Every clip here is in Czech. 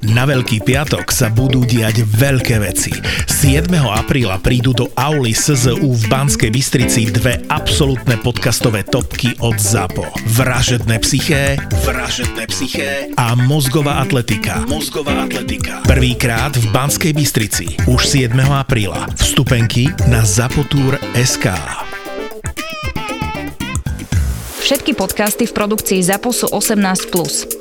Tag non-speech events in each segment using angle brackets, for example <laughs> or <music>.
Na Veľký piatok sa budú diať veľké veci. 7. apríla prídu do Auli SZU v Banskej Bystrici dve absolútne podcastové topky od ZAPO. Vražedné psyché, vražedné psyché a mozgová atletika. Mozgová atletika. Prvýkrát v Banskej Bystrici. Už 7. apríla. Vstupenky na zapotur.sk. Všetky podcasty v produkcii ZAPO sú 18+.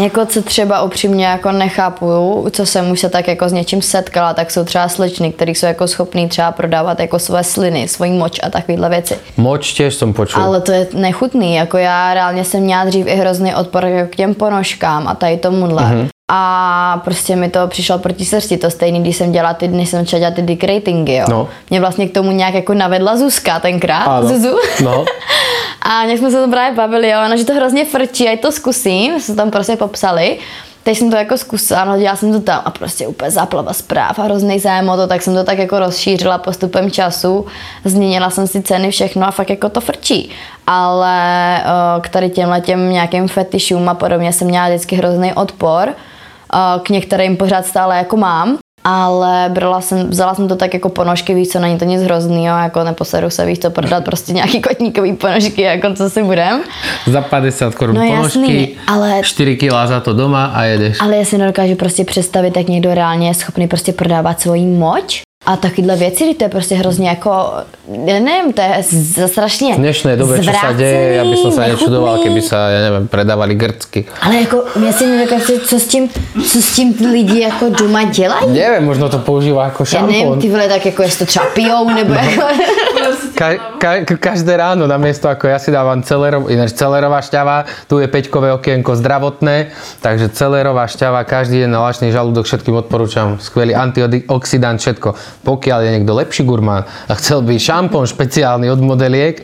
Jako co třeba upřímně jako nechápu, co jsem už se tak jako s něčím setkala, tak jsou třeba slečny, které jsou jako schopný třeba prodávat jako své sliny, svojí moč a takovéhle věci. Moč těž jsem počul. Ale to je nechutný, jako já reálně jsem měla dřív i hrozný odpor jako k těm ponožkám a tady tomuhle. Mm-hmm. A prostě mi to přišlo proti srsti, to stejný, když jsem dělala ty dny, jsem začala dělat ty dick ratingy, jo. No. Mě vlastně k tomu nějak jako navedla Zuzka tenkrát, Áno. Zuzu. No. <laughs> A nějak jsme se to právě bavili, jo, no, že to hrozně frčí, ať to zkusím, jsme tam prostě popsali. Teď jsem to jako zkusila, no dělala jsem to tam a prostě úplně záplava zpráv a hrozný zájem o to, tak jsem to tak jako rozšířila postupem času, změnila jsem si ceny, všechno a fakt jako to frčí. Ale k tady těmhle těm nějakým fetišům a podobně jsem měla vždycky hrozný odpor, k některým pořád stále jako mám, ale brala jsem, vzala jsem to tak jako ponožky, víš co, není to nic hroznýho, jako neposeru se, víš co, prodat prostě nějaký kotníkový ponožky, jako co si budem. Za 50 korun No ponožky, jasný, ale- 4 kg za to doma a jedeš. Ale já si nedokážu prostě představit, jak někdo reálně je schopný prostě prodávat svoji moč a takovéhle věci, to je prostě hrozně jako, já nevím, to je strašně V dnešnej dobe, čo sa deje, ja by som sa nečudoval, keby sa, ja neviem, predávali grcky. Ale jako, já si nedokážu, co s tím, co s tím ty lidi jako doma dělají? Neviem, možno to používa ako Já nevím, šampón. ty vole, tak jako jestli to třeba pijou, nebo <laughs> jako... Ka- ka- ka- každé ráno namiesto ako ja si dávam celerov, ináč celerová šťava, tu je peťkové okienko zdravotné, takže celerová šťava, každý deň na lačný žalúdok všetkým odporúčam. Skvelý antioxidant, všetko. Pokiaľ je niekto lepší gurmán a chcel by šampón špeciálny od modeliek,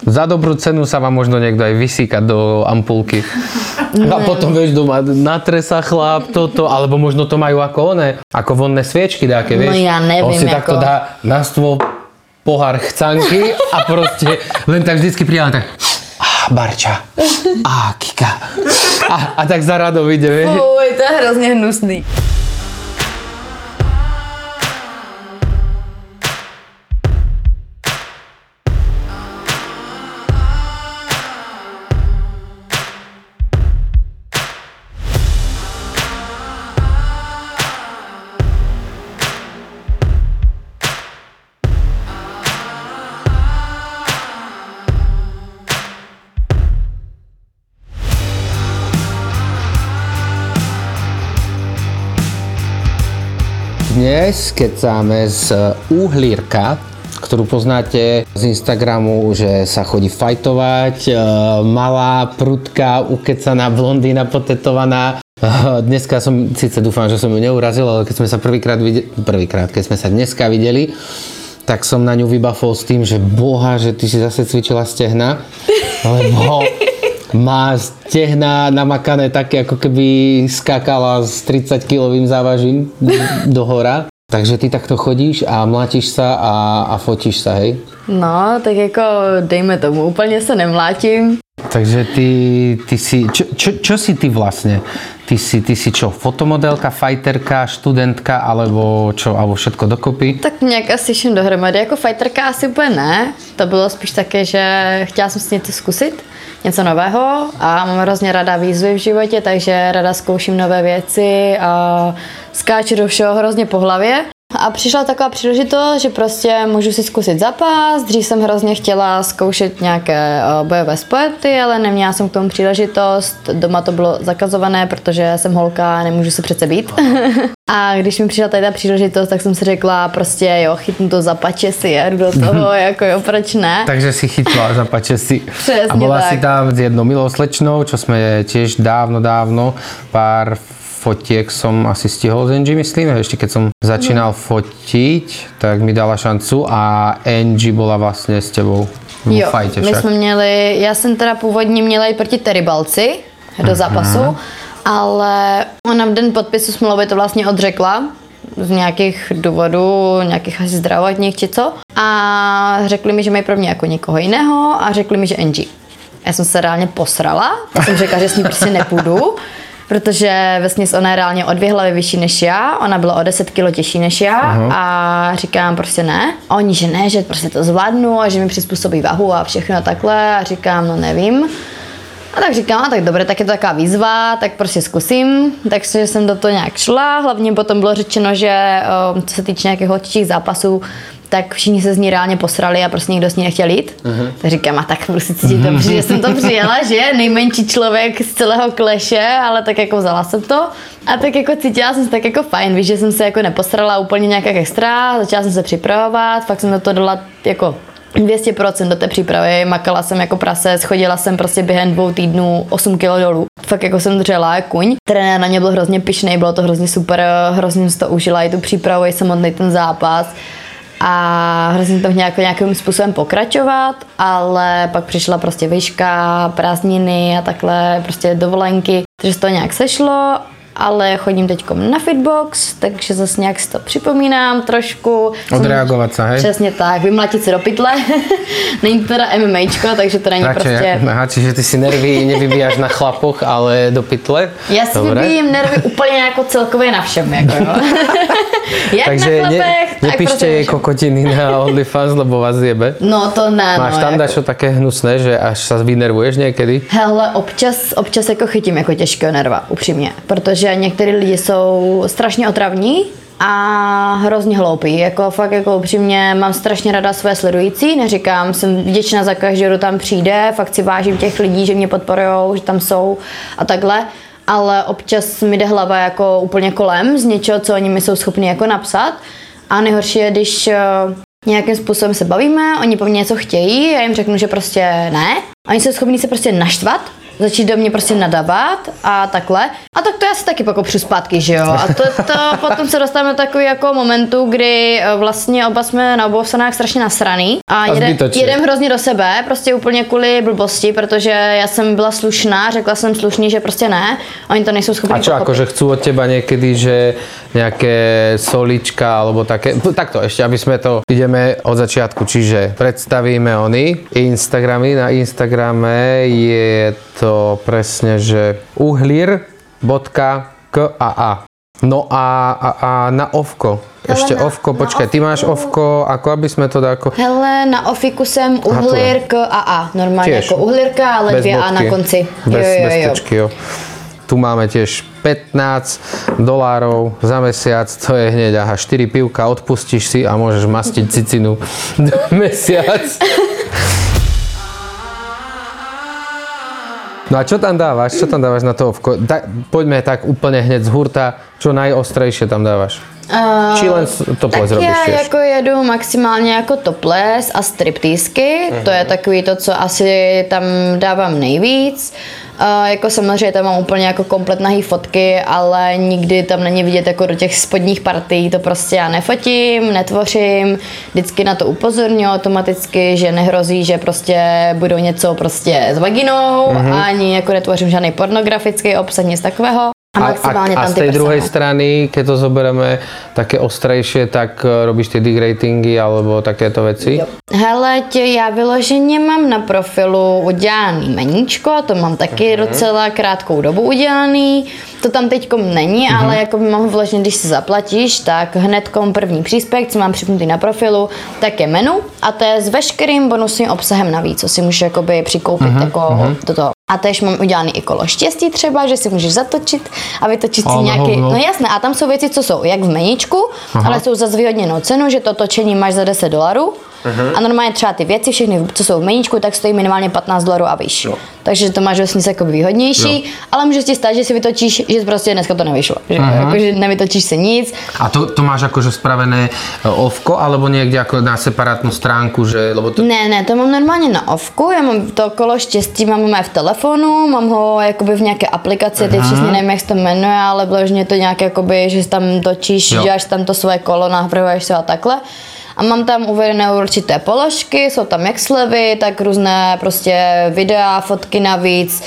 za dobrú cenu sa vám možno niekto aj vysíka do ampulky. A potom vieš doma, natre sa chlap, toto, alebo možno to majú ako one, ako vonné sviečky dáke, No vieš. ja neviem, On si ako- takto dá na stôl pohár chcanky a proste len tak vždycky len tak a Barča, a Kika. A, a tak za radou ide, vieš. Uj, to je hrozně hnusný. Dnes kecáme z Uhlírka, ktorú poznáte z Instagramu, že sa chodí fajtovať, e, malá, prudká, ukecaná blondína, potetovaná. E, Dneska som, síce dúfam, že som ju neurazil, ale keď sme sa prvýkrát videli, prvýkrát, keď sme sa dneska videli, tak som na ňu vybafol s tým, že boha, že ty si zase cvičila stehna, <laughs> lebo má stehna namakané také, ako keby skákala s 30 kilovým závažím do hora. Takže ty takto chodíš a mlátiš sa a, a fotíš sa, hej? No, tak jako dejme tomu, úplně se nemlátím. Takže ty, ty si, čo, čo, čo si ty vlastne? Ty si, ty si čo, fotomodelka, fajterka, študentka, alebo čo, alebo všetko dokopy? Tak nějak asi všem dohromady. Jako fighterka asi úplně ne. To bylo spíš také, že chtěla jsem si něco zkusit, něco nového a mám hrozně ráda výzvy v životě, takže ráda zkouším nové věci a skáču do všeho hrozně po hlavě. A přišla taková příležitost, že prostě můžu si zkusit zápas. Dřív jsem hrozně chtěla zkoušet nějaké eh, bojové sporty, ale neměla jsem k tomu příležitost. Doma to bylo zakazované, protože jsem holka a nemůžu se přece být. <laughs> a když mi přišla tady ta příležitost, tak jsem si řekla prostě jo, chytnu to za pače si, jedu do <laughs> toho, jako jo, proč ne? Takže si chytla za pače si. Přesně A bola tak. si tam s jednou milou slečnou, čo sme tiež dávno, dávno, pár fotiek som asi stihol s Angie, myslím. Ešte keď som začínal fotiť, tak mi dala šancu a Angie bola vlastne s tebou v Jo, fajte my však. jsme měli, já jsem teda původně měla jít proti Teribalci do zápasu, ale ona v den podpisu smlouvy to vlastně odřekla z nějakých důvodů, nějakých asi zdravotních či co. A řekli mi, že mají pro mě jako někoho jiného a řekli mi, že Angie. Já jsem se reálně posrala, já jsem řekla, že s ní prostě nepůjdu, protože vesměs ona je reálně o dvě hlavy vyšší než já, ona byla o 10 kg těžší než já a říkám prostě ne. A oni, že ne, že prostě to zvládnu a že mi přizpůsobí váhu a všechno a takhle a říkám, no nevím. A tak říkám, a tak dobře, tak je to taková výzva, tak prostě zkusím. Takže jsem do toho nějak šla, hlavně potom bylo řečeno, že o, co se týče nějakých holčičích zápasů, tak všichni se z ní reálně posrali a prostě nikdo s ní nechtěl jít. Uh-huh. Tak říkám, a tak budu si cítit dobře, že jsem to přijela, že nejmenší člověk z celého kleše, ale tak jako vzala jsem to. A tak jako cítila jsem se tak jako fajn, víš, že jsem se jako neposrala úplně nějak extra, začala jsem se připravovat, fakt jsem do toho dala jako 200% do té přípravy, makala jsem jako prase, schodila jsem prostě během dvou týdnů 8 kg dolů. Fakt jako jsem dřela kuň. Trenér na mě byl hrozně pišný, bylo to hrozně super, hrozně jsem to užila, i tu přípravu, i samotný ten zápas a hrozně to nějak, nějakým způsobem pokračovat, ale pak přišla prostě výška, prázdniny a takhle, prostě dovolenky, takže se to nějak sešlo ale chodím teď na Fitbox, takže zase nějak si to připomínám trošku. Odreagovat sa, hej? Přesně tak, vymlatit si do pytle. <laughs> není to teda MMAčko, takže to není Radšej, prostě... <laughs> aha, čiže ty si nervy nevybíjaš na chlapoch, ale do pytle? Já si Dobre. vybíjím nervy úplně jako celkově na všem, jako jo. <laughs> Jak Takže na ne, chlapech, tak nepíšte prostě jej kokotiny na OnlyFans, lebo vás jebe. No to ne, Máš no, tam jako... dačo také hnusné, že až sa vynervuješ niekedy? Hele, občas, občas jako chytím jako těžkého nerva, upřímně, protože některý lidi jsou strašně otravní a hrozně hloupí. Jako fakt jako upřímně mám strašně rada své sledující, neříkám, jsem vděčná za každý, kdo tam přijde, fakt si vážím těch lidí, že mě podporujou, že tam jsou a takhle ale občas mi jde hlava jako úplně kolem z něčeho, co oni mi jsou schopni jako napsat. A nejhorší je, když eh, nějakým způsobem se bavíme, oni po mně něco chtějí, já jim řeknu, že prostě ne. Oni jsou schopni se prostě naštvat, začít do mě prostě nadavat a takhle. A tak to já si taky pak opřu zpátky, že jo. A to, to <laughs> potom se dostaneme do takový jako momentu, kdy eh, vlastně oba jsme na obou stranách strašně nasraný a, jede, zbytočně. jedem hrozně do sebe, prostě úplně kvůli blbosti, protože já jsem byla slušná, řekla jsem slušně, že prostě ne, a oni to nejsou schopni A čo, akože chcú od teba niekedy, že nejaké solička alebo také, takto ešte, aby sme to, ideme od začiatku, čiže predstavíme oni, Instagramy, na Instagrame je to presne, že uhlir.kaa. No a, a, a na ovko, ešte na- ovko, na počkaj, ty máš ovko, ako aby sme to dali ako... Hele, na ofiku jsem uhlír k AA, normálně Tiež. jako uhlírka, ale Bez dvě A na bodky. konci. Bez, jo, jo, bez jo. tečky, jo. Tu máme tiež 15 dolárov za mesiac, to je hneď, aha, 4 pivka, odpustíš si a môžeš mastiť cicinu do <laughs> mesiac. No a čo tam dávaš? Čo tam dávaš na to ovko? Da, poďme tak úplne hneď z hurta, čo najostrejšie tam dávaš. Uh, Či len topless tak já jako jedu maximálně jako topless a striptýsky, to je takový to, co asi tam dávám nejvíc. Uh, jako samozřejmě tam mám úplně jako komplet nahý fotky, ale nikdy tam není vidět jako do těch spodních partí, to prostě já nefotím, netvořím, vždycky na to upozorňuji automaticky, že nehrozí, že prostě budou něco prostě s vaginou, ani jako netvořím žádný pornografický obsah, nic takového. A maximálně a, a tam z ty tej druhej prsa, no. strany, keď to zoberieme také ostrejšie, tak eh, robíš tie digratingy alebo takéto veci? Hele, tě, já vyloženě mám na profilu udělaný meníčko, to mám taky Mhm. docela krátkou dobu udělaný. To tam teďkom není, Mhm. ale jako mám vyloženě, když se zaplatíš, tak hnedkom první příspěvek, co mám připnutý na profilu, tak je menu a to je s veškerým bonusovým obsahem navíc, co si můžeš jakoby přikoupit Mhm, jako do toho. A tež mám udělaný i kolo štěstí třeba, že si můžeš zatočit a vytočit si nějaký, no jasné, a tam jsou věci, co jsou jak v meníčku, ale jsou za zvýhodněnou cenu, že to točení máš za 10 dolarů Uh-huh. A normálně třeba ty věci, všechny, co jsou v meníčku, tak stojí minimálně 15 dolarů a vyš. Jo. Takže to máš vlastně jako výhodnější, jo. ale může ti stát, že si vytočíš, že prostě dneska to nevyšlo. Že, uh-huh. jako, že nevytočíš si nic. A to, to máš jakože spravené e, ovko, alebo někde jako na separátnu stránku, že... Lebo to... Ne, ne, to mám normálně na ovku, já mám to kolo štěstí, mám ho v telefonu, mám ho jakoby v nějaké aplikaci, teď přesně nevím, jak se to jmenuje, ale vložně to nějak jakoby, že tam točíš, jo. děláš tam to svoje kolo, nahráveš se a takhle a mám tam uvedené určité položky, jsou tam jak slevy, tak různé prostě videa, fotky navíc.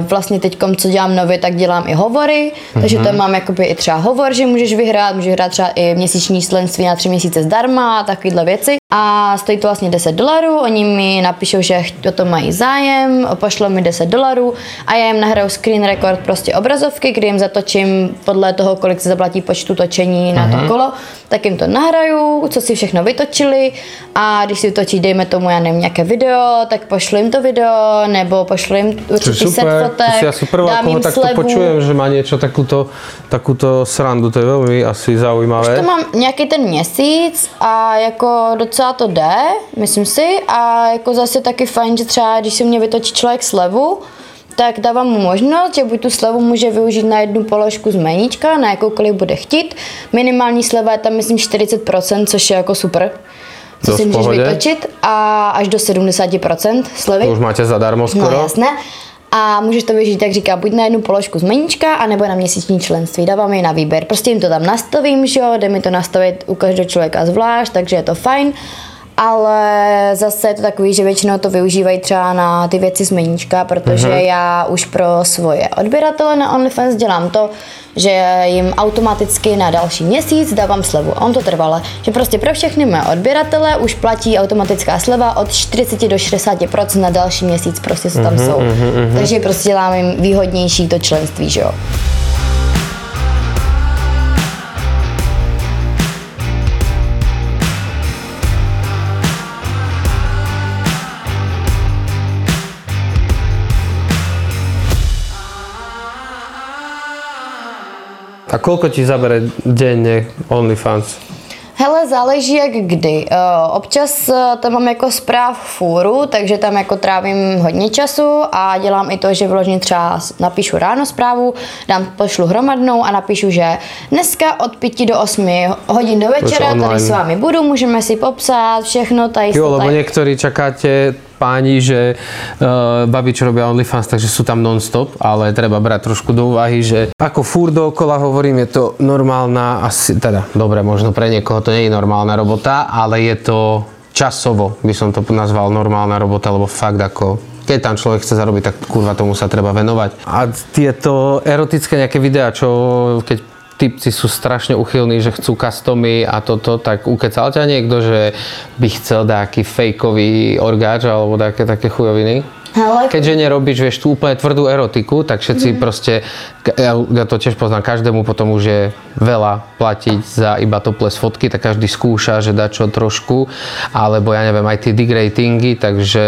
Vlastně teď, co dělám nově, tak dělám i hovory, mm-hmm. takže tam mám jakoby i třeba hovor, že můžeš vyhrát, můžeš hrát třeba i měsíční členství na tři měsíce zdarma a takovéhle věci. A stojí to vlastně 10 dolarů, oni mi napíšou, že o to mají zájem, pošlou mi 10 dolarů a já jim nahraju screen record prostě obrazovky, kdy jim zatočím podle toho, kolik se zaplatí počtu točení na to mhm. kolo, tak jim to nahraju, co si všechno vytočili a když si vytočí, dejme tomu, já nevím, nějaké video, tak pošlu jim to video, nebo pošlu jim určitý super, set fotek, to ja super dám jim takto slevu. počujem, že má něco takúto, takúto srandu, to je velmi asi zaujímavé. Už to mám nějaký ten měsíc a jako docela to jde, myslím si, a jako zase taky fajn, že třeba když si mě vytočí člověk slevu, tak dávám mu možnost, že buď tu slevu může využít na jednu položku z meníčka, na jakoukoliv bude chtít. Minimální sleva je tam myslím 40%, což je jako super. Co si můžeš vytočit a až do 70% slevy. To už máte zadarmo skoro. No jasné. A můžeš to využít, tak říká, buď na jednu položku z meníčka, anebo na měsíční členství. Dávám je na výběr. Prostě jim to tam nastavím, že jo, jde mi to nastavit u každého člověka zvlášť, takže je to fajn ale zase je to takový, že většinou to využívají třeba na ty věci z meníčka, protože mm-hmm. já už pro svoje odběratele na OnlyFans dělám to, že jim automaticky na další měsíc dávám slevu. A on to trvale, že prostě pro všechny mé odběratele už platí automatická sleva od 40 do 60% na další měsíc, prostě co tam mm-hmm, jsou. Mm-hmm. Takže prostě dělám jim výhodnější to členství, že jo. A koľko ti zabere denne OnlyFans? Hele, záleží jak kdy. Eh, občas eh, tam mám jako zpráv fůru, takže tam jako trávím hodně času a dělám i to, že vložně třeba napíšu ráno zprávu, dám, pošlu hromadnou a napíšu, že dneska od 5 do 8 hodin do večera tady s vámi budu, můžeme si popsat všechno tady. Jo, lebo někteří čakáte páni, že uh, babi, čo robia OnlyFans, takže sú tam non-stop, ale treba brať trošku do úvahy, že ako fúr dookola hovorím, je to normálna, asi, teda dobre, možno pre niekoho to nie je normálna robota, ale je to časovo, by som to nazval normálna robota, lebo fakt ako keď tam človek chce zarobiť, tak kurva tomu sa treba venovať. A tieto erotické nejaké videá, čo keď typci sú strašne uchylní, že chcú customy a toto, tak ukecal ťa niekto, že by chcel nejaký fejkový orgáč alebo také, také chujoviny? Ale... Keďže nerobíš, vieš, tú úplne tvrdú erotiku, tak všetci mm. proste, ja, ja to tiež poznám, každému potom už je veľa platiť za iba toples fotky, tak každý skúša, že dá čo trošku, alebo ja neviem, aj tie degratingy, takže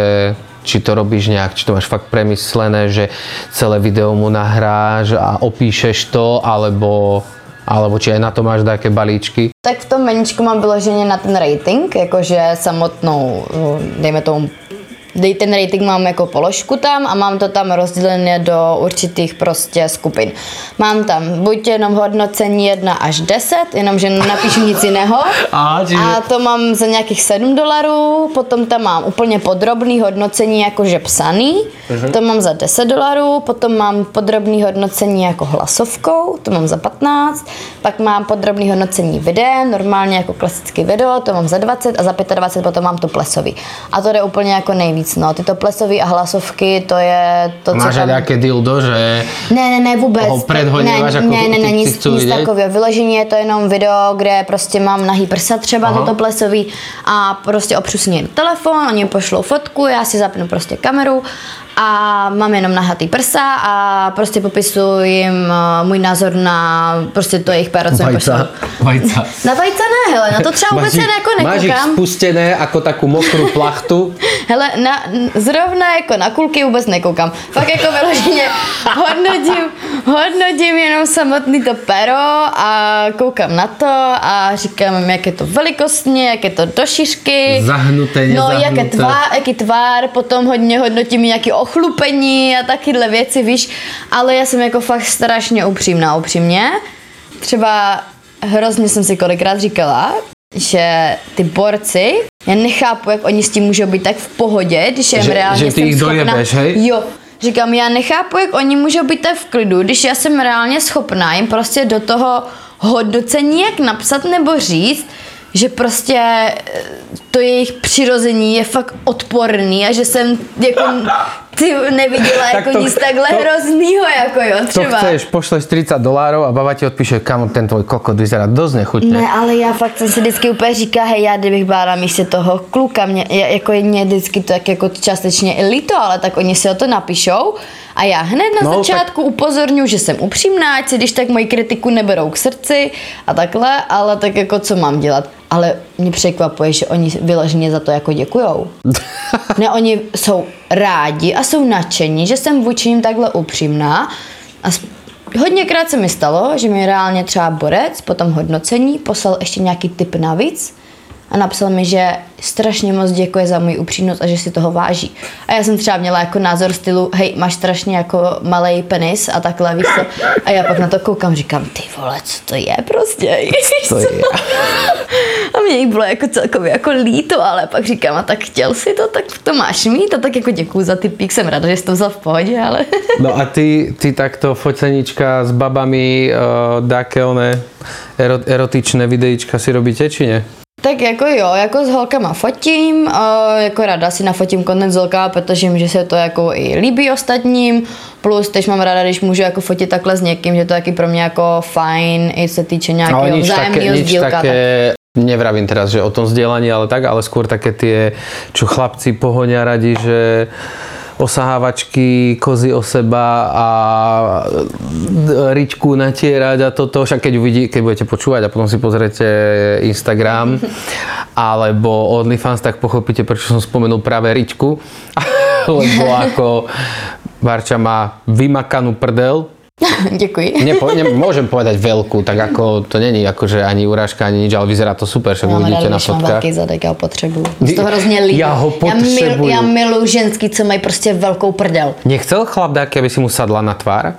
či to robíš nejak, či to máš fakt premyslené, že celé video mu nahráš a opíšeš to, alebo alebo či aj na to máš nejaké balíčky? Tak v tom meníčku mám vyloženě na ten rating, jakože samotnou, dejme tomu Dej ten rating mám jako položku tam a mám to tam rozdělené do určitých prostě skupin. Mám tam buď jenom hodnocení 1 až 10, jenomže napíšu nic jiného. <laughs> A, a to mám za nějakých 7 dolarů, potom tam mám úplně podrobný hodnocení jakože psaný, uh-huh. to mám za 10 dolarů, potom mám podrobný hodnocení jako hlasovkou, to mám za 15, pak mám podrobný hodnocení videa, normálně jako klasický video, to mám za 20 a za 25 potom mám to plesový. A to jde úplně jako nejvíc víc. No, tyto plesové a hlasovky, to je to, Máš co tam... nějaké dildo, že ne, ne, ne, vůbec. Ho ne, jako ne, ne, ne, nic, nic takového. Vyložení je to jenom video, kde prostě mám nahý prsa třeba, Aha. tyto plesový a prostě opřu si telefon, oni pošlou fotku, já si zapnu prostě kameru a mám jenom nahatý prsa a prostě popisuji jim uh, můj názor na prostě to jejich péro, co vajca. vajca. Na vajca ne, hele, na to třeba vůbec máš jako nekoukám. Máš jich spustené jako takovou mokrou plachtu? <laughs> hele, na, zrovna jako na kulky vůbec nekoukám. Fakt jako vyloženě hodnotím, hodnotím jenom samotný to pero a koukám na to a říkám, jak je to velikostně, jak je to do šířky. Zahnuté, No, jak je nezahnuté. tvár, jaký tvár, potom hodně hodnotím nějaký ochlupení a takyhle věci, víš. Ale já jsem jako fakt strašně upřímná, upřímně. Třeba hrozně jsem si kolikrát říkala, že ty borci, já nechápu, jak oni s tím můžou být tak v pohodě, když jim Že- reálně že ty jich dojebeš, hej? Jo, říkám, já nechápu, jak oni můžou být tak v klidu, když já jsem reálně schopná jim prostě do toho hodnocení jak napsat nebo říct, že prostě eh, to jejich přirození je fakt odporný a že jsem jako ty neviděla Tak jako to- nic takhle to- hroznýho, jako jo, To třeba. chceš, pošleš 30 dolárov a baba ti odpíše, kamo, ten tvoj kokot vyzerá dosť nechutne. Ne, ale já fakt jsem si vždycky úplně říká, hej, já kdybych byla na místě toho kluka, mě, jako je mě vždycky to tak jako částečně i líto, ale tak oni si o to napíšou a já hned na No, začátku upozorňuji, že jsem upřímná, ať si když tak moji kritiku neberou k srdci a takhle, ale tak jako co mám dělat. Ale mě překvapuje, že oni vyloženě za to jako děkujou. <laughs> ne, oni jsou rádi a jsou nadšení, že jsem vůči nim takhle upřímná a Hodněkrát se mi stalo, že mi reálně třeba borec po tom hodnocení poslal ještě nějaký tip navíc a napsal mi, že strašně moc děkuje za můj upřímnost a že si toho váží. A já jsem třeba měla jako názor stylu, hej, máš strašně jako malý penis a takhle, víš co. A já pak na to koukám, říkám, ty vole, co to je prostě? To je. <laughs> A mě jich bylo jako celkově jako líto, ale pak říkám, a tak chtěl si to, tak to máš mít a tak jako děkuju za tipík, jsem ráda, že jsi to vzal v pohodě, ale... <laughs> No a ty, ty takto focenička s babami, uh, one ero, erotičné videička si robíte, či ne? Tak jako jo, jako s holkama fotím, jako ráda si nafotím content s holkama, protože že se to jako i líbí ostatním, plus teď mám ráda, když můžu jako fotit takhle s někým, že to je taky pro mě jako fajn, i se týče nějakého také, vzájemného sdílka. tak. také, nevravím teraz, že o tom vzdielaní, ale tak, ale skôr také tie, čo chlapci pohonia radi, že osahávačky, kozy o seba a ričku natierať a toto, však keď, uvidí, keď budete počúvať a potom si pozriete Instagram <laughs> alebo OnlyFans, tak pochopíte, prečo som spomenul práve ričku, <laughs> lebo ako Barča má vymakanú prdel, <laughs> Děkuji. Nepo, ne, môžem povedať veľkú, tak ako to není akože ani urážka, ani nič, ale vyzerá to super, však Mám uvidíte na když mám fotkách. velký zadek, já ho potřebuju. Z toho hrozně líbí. Já ho Já, mil, potřebuju. já miluji ženský, co mají prostě velkou prdel. Nechcel chlap dáky, aby si mu sadla na tvár?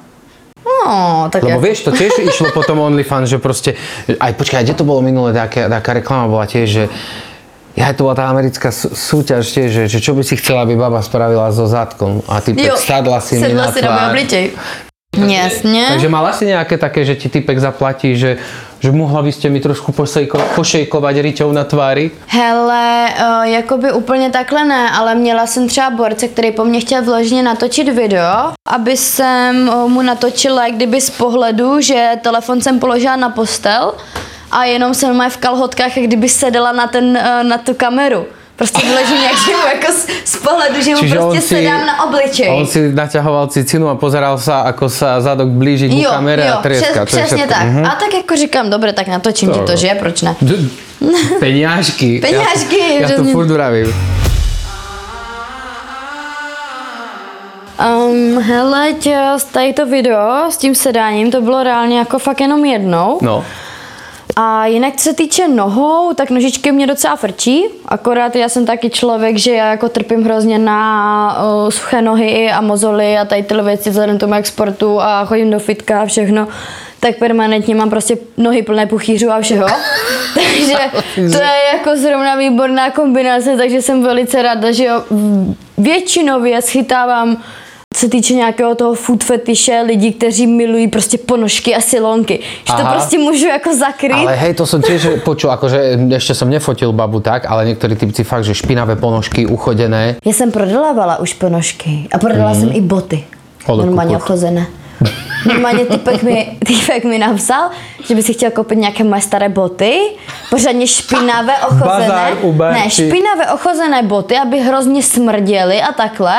No, tak Lebo jako, vieš, to tiež išlo potom OnlyFans, že proste, aj počkaj, kde to bolo minulé, taká, taká reklama bola tiež, že ja, to bola tá americká sú- súťaž tiež, že, že čo by si chcela, aby baba spravila so zadkom. A ty jo, sadla si mi na si tvár. Jasně. Takže mala si nejaké také, že ti typek zaplatí, že, že mohla by ste mi trošku posejko, pošejkovať riťou na tvári? Hele, uh, jakoby úplně takhle ne, ale měla jsem třeba borce, který po mně chtěl vložně natočit video, aby jsem uh, mu natočila kdyby z pohledu, že telefon jsem položila na postel a jenom jsem má v kalhotkách, jak kdyby sedela na, ten, uh, na tu kameru. Prostě vyloženě jak že <laughs> mu jako z, z pohledu, že mu Čiže prostě si- sedám na obličeji. On si naťahoval cicinu a pozeral sa, ako sa zadok blíži ku kamere a trieska. přes, přesně tak. Mhm. A tak jako říkám, dobré, tak natočím ti to, že? Proč ne? D- Peňažky. Peňažky, Ja, to- to furt vravím. Um, hele, tě, tady to video s tím sedáním, to bylo reálně jako fakt jenom jednou. No. A jinak, co se týče nohou, tak nožičky mě docela frčí, akorát já jsem taky člověk, že já jako trpím hrozně na uh, suché nohy a mozoly a tady tyhle věci vzhledem tomu jak sportu a chodím do fitka a všechno, tak permanentně mám prostě nohy plné puchýřů a všeho. <laughs> takže to je jako zrovna výborná kombinace, takže jsem velice ráda, že jo, většinově schytávám se týče nějakého toho food fetiše, lidí, kteří milují prostě ponožky a silonky. Že to prostě můžu jako zakrýt. Ale hej, to som tiež počul, akože ešte som nefotil babu tak, ale niektorí typci fakt, že špinavé ponožky, uchodené. Já jsem prodávala už ponožky a prodala jsem i boty. Ale Normálně ochozené. Normálně typek mi, <laughs> typek mi napsal, že by si chtěl koupit nějaké moje staré boty, pořádně špinavé, <laughs> ochozené. Bazar ne, špinavé, ochozené boty, aby hrozně smrděly a takhle.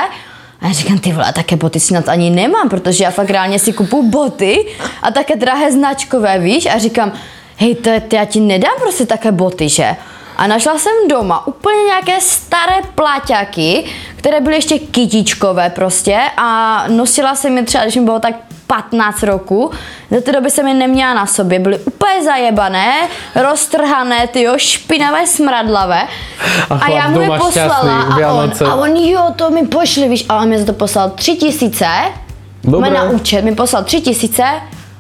A já říkám, ty vole, také boty snad ani nemám, protože já fakt reálně si kupu boty a také drahé značkové, víš? A říkám, hej, to, to já ti nedám prostě také boty, že? A našla jsem doma úplně nějaké staré pláťáky, které byly ještě kytičkové prostě a nosila jsem je třeba, když mi bylo tak 15 roků. Do té doby jsem je neměla na sobě. Byly úplně zajebané, roztrhané, ty jo, špinavé, smradlavé. A A, já mu je poslala šťastný, a on, a on, jo, to mi pošli, víš, a on mi za to poslal tři tisíce. Dobré. Na účet, mi poslal tři tisíce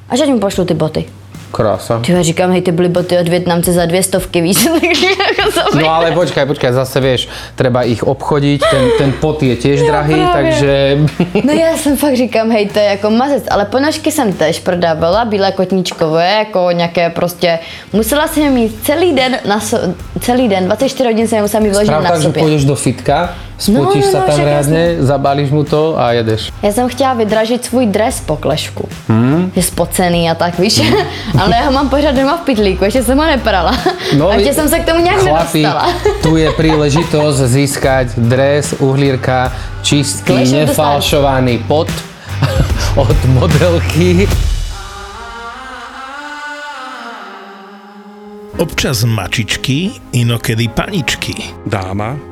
a že mi pošlu ty boty. Krása. Ty já říkám, hej, ty byly boty od Větnamce za dvě stovky, víš, <laughs> takže jako No ale počkaj, počkaj, zase vieš, treba ich obchodiť, ten, ten pot je tiež drahý, právě. takže... <laughs> No já jsem fakt říkám, hej, to je jako mazec, ale ponožky jsem tež prodávala, bílé kotníčkové, jako nějaké prostě, musela jsem je mít celý den, na so, celý den, 24 hodin jsem je musela mít Sprav na tak, že sobě. pôjdeš do fitka, spotíš No, no, sa no, tam riadne, zabálíš mu to a jedeš. Já jsem chtěla vydražit svůj dres po klešku. Hmm? Hmm? Je spocený a tak, víš. ale já ho mám pořád doma v pytlíku, ještě jsem ho neprala. No, a ještě jsem se k tomu nějak chlapi, nedostala. tu je príležitosť získať dres, uhlírka, čistý, Klešem nefalšovaný pot <laughs> od modelky. Občas mačičky, inokedy paničky. dáma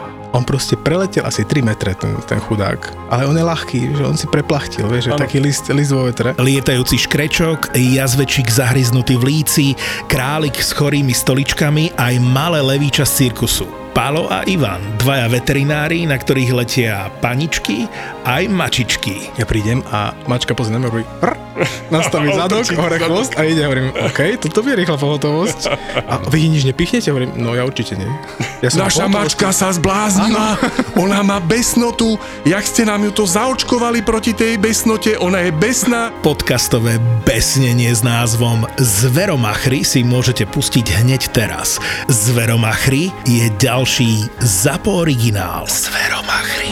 On proste preletel asi 3 metre, ten, ten chudák. Ale on je ľahký, že on si preplachtil, vieš, že taký list, list vo vetre. Lietajúci škrečok, jazvečík zahryznutý v líci, králik s chorými stoličkami aj malé levíča z cirkusu. Palo a Ivan, dvaja veterinári, na ktorých letia paničky aj mačičky. Ja prídem a mačka pozrie na mňa, hovorí "Prr", nastaví <laughs> zadok, hore chvost a ide, hovorím, OK, toto bude rýchla pohotovosť. A vy nič nepichnete? Hovorím, no ja určite nie. Ja som Naša mačka sa zbláznila, <laughs> ona má besnotu, jak ste nám ju to zaočkovali proti tej besnote, ona je besná. Podcastové besnenie s názvom Zveromachry si môžete pustiť hneď teraz. Zveromachry je ďalší ZAPO originál. Zveromachry.